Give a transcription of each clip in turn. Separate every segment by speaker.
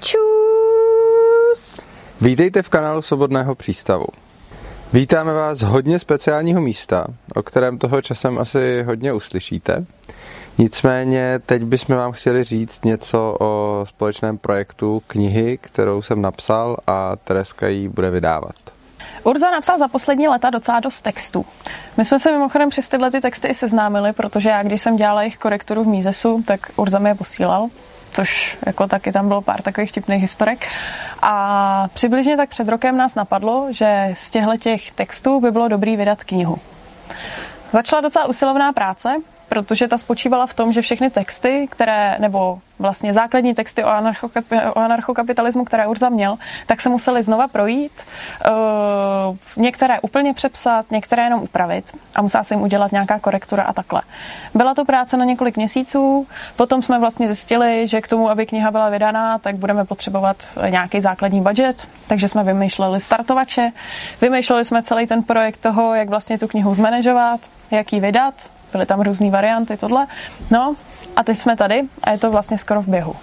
Speaker 1: Čus!
Speaker 2: Vítejte v kanálu Svobodného přístavu. Vítáme vás z hodně speciálního místa, o kterém toho časem asi hodně uslyšíte. Nicméně teď bychom vám chtěli říct něco o společném projektu knihy, kterou jsem napsal a Tereska ji bude vydávat.
Speaker 1: Urza napsal za poslední leta docela dost textů. My jsme se mimochodem přes tyhle ty texty i seznámili, protože já, když jsem dělala jejich korekturu v Mízesu, tak Urza mi je posílal což jako taky tam bylo pár takových vtipných historek. A přibližně tak před rokem nás napadlo, že z těchto těch textů by bylo dobrý vydat knihu. Začala docela usilovná práce, protože ta spočívala v tom, že všechny texty, které, nebo vlastně základní texty o, anarchokapi- o anarchokapitalismu, které Urza měl, tak se museli znova projít, uh, některé úplně přepsat, některé jenom upravit a musela se jim udělat nějaká korektura a takhle. Byla to práce na několik měsíců, potom jsme vlastně zjistili, že k tomu, aby kniha byla vydaná, tak budeme potřebovat nějaký základní budget, takže jsme vymýšleli startovače, vymýšleli jsme celý ten projekt toho, jak vlastně tu knihu zmanežovat, jak ji vydat, byly tam různé varianty, tohle. No a teď jsme tady a je to vlastně skoro v běhu.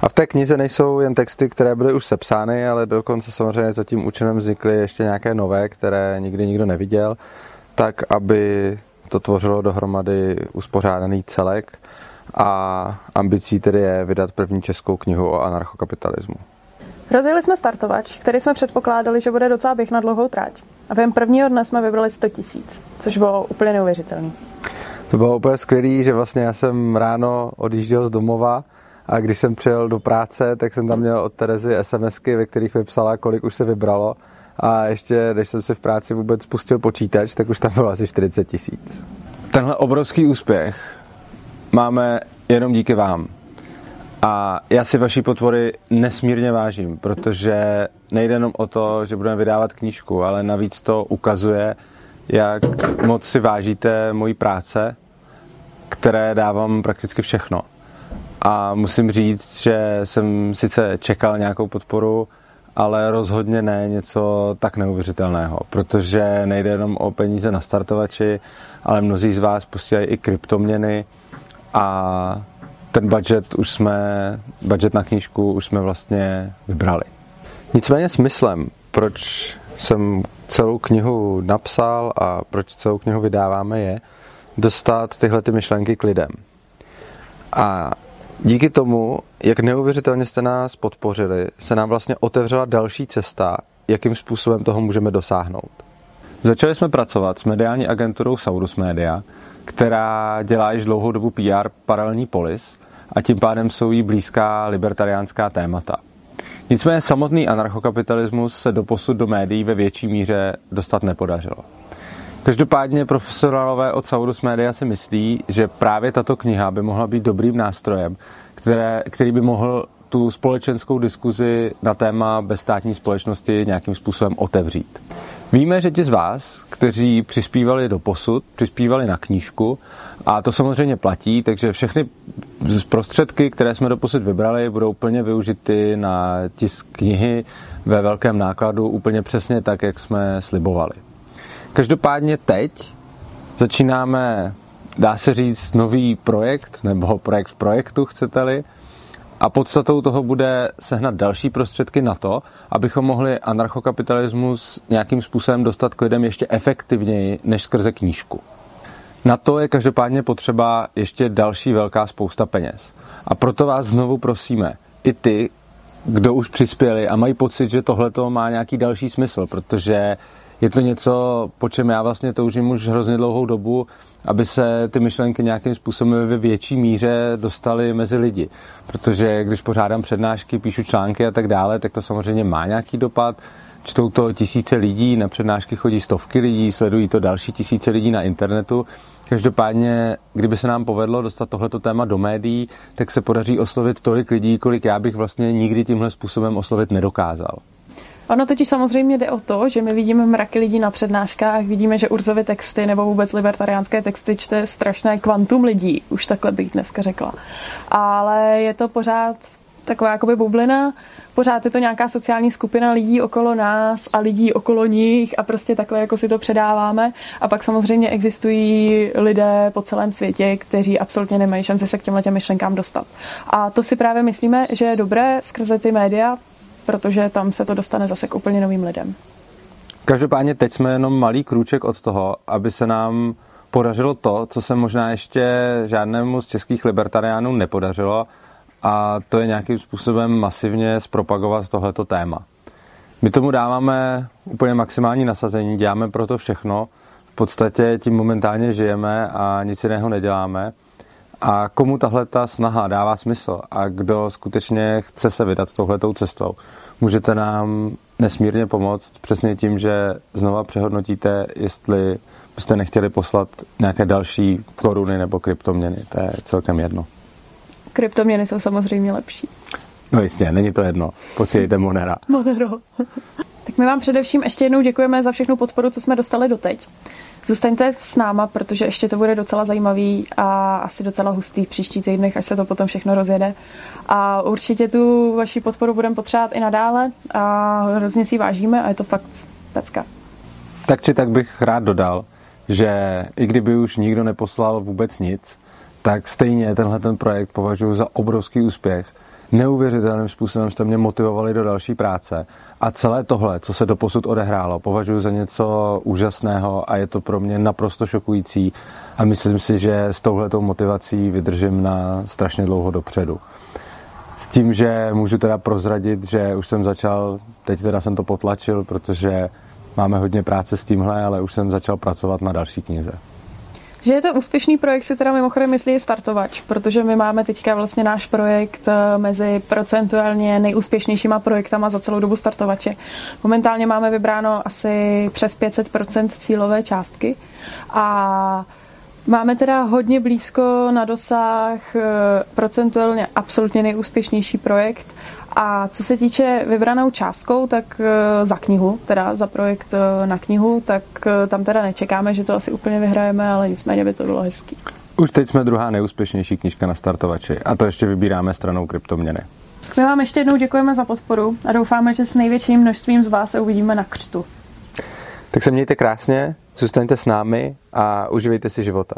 Speaker 2: A v té knize nejsou jen texty, které byly už sepsány, ale dokonce samozřejmě za tím účelem vznikly ještě nějaké nové, které nikdy nikdo neviděl, tak aby to tvořilo dohromady uspořádaný celek a ambicí tedy je vydat první českou knihu o anarchokapitalismu.
Speaker 1: Rozjeli jsme startovač, který jsme předpokládali, že bude docela běh na dlouhou tráť. A během prvního dne jsme vybrali 100 tisíc, což bylo úplně neuvěřitelné.
Speaker 2: To bylo úplně skvělé, že vlastně já jsem ráno odjížděl z domova a když jsem přijel do práce, tak jsem tam měl od Terezy SMSky, ve kterých vypsala, kolik už se vybralo. A ještě, když jsem si v práci vůbec spustil počítač, tak už tam bylo asi 40 tisíc. Tenhle obrovský úspěch máme jenom díky vám. A já si vaší podpory nesmírně vážím, protože nejde jenom o to, že budeme vydávat knížku, ale navíc to ukazuje, jak moc si vážíte mojí práce, které dávám prakticky všechno. A musím říct, že jsem sice čekal nějakou podporu, ale rozhodně ne něco tak neuvěřitelného, protože nejde jenom o peníze na startovači, ale mnozí z vás posílají i kryptoměny a ten budget už jsme, budget na knížku už jsme vlastně vybrali. Nicméně smyslem, proč jsem celou knihu napsal a proč celou knihu vydáváme je dostat tyhle ty myšlenky k lidem. A díky tomu, jak neuvěřitelně jste nás podpořili, se nám vlastně otevřela další cesta, jakým způsobem toho můžeme dosáhnout. Začali jsme pracovat s mediální agenturou Saurus Media, která dělá již dlouhou dobu PR paralelní polis a tím pádem jsou jí blízká libertariánská témata. Nicméně samotný anarchokapitalismus se doposud do médií ve větší míře dostat nepodařilo. Každopádně profesionálové od Saurus Media si myslí, že právě tato kniha by mohla být dobrým nástrojem, které, který by mohl tu společenskou diskuzi na téma bezstátní společnosti nějakým způsobem otevřít. Víme, že ti z vás, kteří přispívali do posud, přispívali na knížku a to samozřejmě platí, takže všechny prostředky, které jsme do posud vybrali, budou plně využity na tisk knihy ve velkém nákladu úplně přesně tak, jak jsme slibovali. Každopádně teď začínáme, dá se říct, nový projekt, nebo projekt v projektu, chcete-li, a podstatou toho bude sehnat další prostředky na to, abychom mohli anarchokapitalismus nějakým způsobem dostat k lidem ještě efektivněji než skrze knížku. Na to je každopádně potřeba ještě další velká spousta peněz. A proto vás znovu prosíme, i ty, kdo už přispěli a mají pocit, že tohle má nějaký další smysl, protože je to něco, po čem já vlastně toužím už hrozně dlouhou dobu, aby se ty myšlenky nějakým způsobem ve větší míře dostaly mezi lidi. Protože když pořádám přednášky, píšu články a tak dále, tak to samozřejmě má nějaký dopad. Čtou to tisíce lidí, na přednášky chodí stovky lidí, sledují to další tisíce lidí na internetu. Každopádně, kdyby se nám povedlo dostat tohleto téma do médií, tak se podaří oslovit tolik lidí, kolik já bych vlastně nikdy tímhle způsobem oslovit nedokázal.
Speaker 1: Ono totiž samozřejmě jde o to, že my vidíme mraky lidí na přednáškách, vidíme, že Urzovy texty nebo vůbec libertariánské texty čte strašné kvantum lidí, už takhle bych dneska řekla. Ale je to pořád taková jakoby bublina, pořád je to nějaká sociální skupina lidí okolo nás a lidí okolo nich a prostě takhle jako si to předáváme. A pak samozřejmě existují lidé po celém světě, kteří absolutně nemají šanci se k těmhle těm myšlenkám dostat. A to si právě myslíme, že je dobré skrze ty média, protože tam se to dostane zase k úplně novým lidem.
Speaker 2: Každopádně teď jsme jenom malý krůček od toho, aby se nám podařilo to, co se možná ještě žádnému z českých libertariánů nepodařilo, a to je nějakým způsobem masivně zpropagovat tohleto téma. My tomu dáváme úplně maximální nasazení, děláme pro to všechno, v podstatě tím momentálně žijeme a nic jiného neděláme. A komu tahle ta snaha dává smysl a kdo skutečně chce se vydat touhletou cestou, můžete nám nesmírně pomoct přesně tím, že znova přehodnotíte, jestli byste nechtěli poslat nějaké další koruny nebo kryptoměny. To je celkem jedno.
Speaker 1: Kryptoměny jsou samozřejmě lepší.
Speaker 2: No jistě, není to jedno. Posílejte Monera.
Speaker 1: Monero. tak my vám především ještě jednou děkujeme za všechnu podporu, co jsme dostali doteď. Zůstaňte s náma, protože ještě to bude docela zajímavý a asi docela hustý v příští týdnech, až se to potom všechno rozjede. A určitě tu vaši podporu budeme potřebovat i nadále a hrozně si vážíme a je to fakt pecka.
Speaker 2: Tak či tak bych rád dodal, že i kdyby už nikdo neposlal vůbec nic, tak stejně tenhle ten projekt považuji za obrovský úspěch. Neuvěřitelným způsobem jste mě motivovali do další práce a celé tohle, co se doposud odehrálo, považuji za něco úžasného a je to pro mě naprosto šokující a myslím si, že s touhletou motivací vydržím na strašně dlouho dopředu. S tím, že můžu teda prozradit, že už jsem začal, teď teda jsem to potlačil, protože máme hodně práce s tímhle, ale už jsem začal pracovat na další knize.
Speaker 1: Že je to úspěšný projekt si teda mimochodem myslí startovač, protože my máme teďka vlastně náš projekt eh, mezi procentuálně nejúspěšnějšíma projektama za celou dobu startovače. Momentálně máme vybráno asi přes 500% cílové částky a Máme teda hodně blízko na dosah eh, procentuálně absolutně nejúspěšnější projekt a co se týče vybranou částkou, tak eh, za knihu, teda za projekt eh, na knihu, tak tam teda nečekáme, že to asi úplně vyhrajeme, ale nicméně by to bylo hezký.
Speaker 2: Už teď jsme druhá nejúspěšnější knížka na startovači a to ještě vybíráme stranou kryptoměny.
Speaker 1: My vám ještě jednou děkujeme za podporu a doufáme, že s největším množstvím z vás se uvidíme na křtu.
Speaker 2: Tak se mějte krásně, zůstaňte s námi a uživejte si života.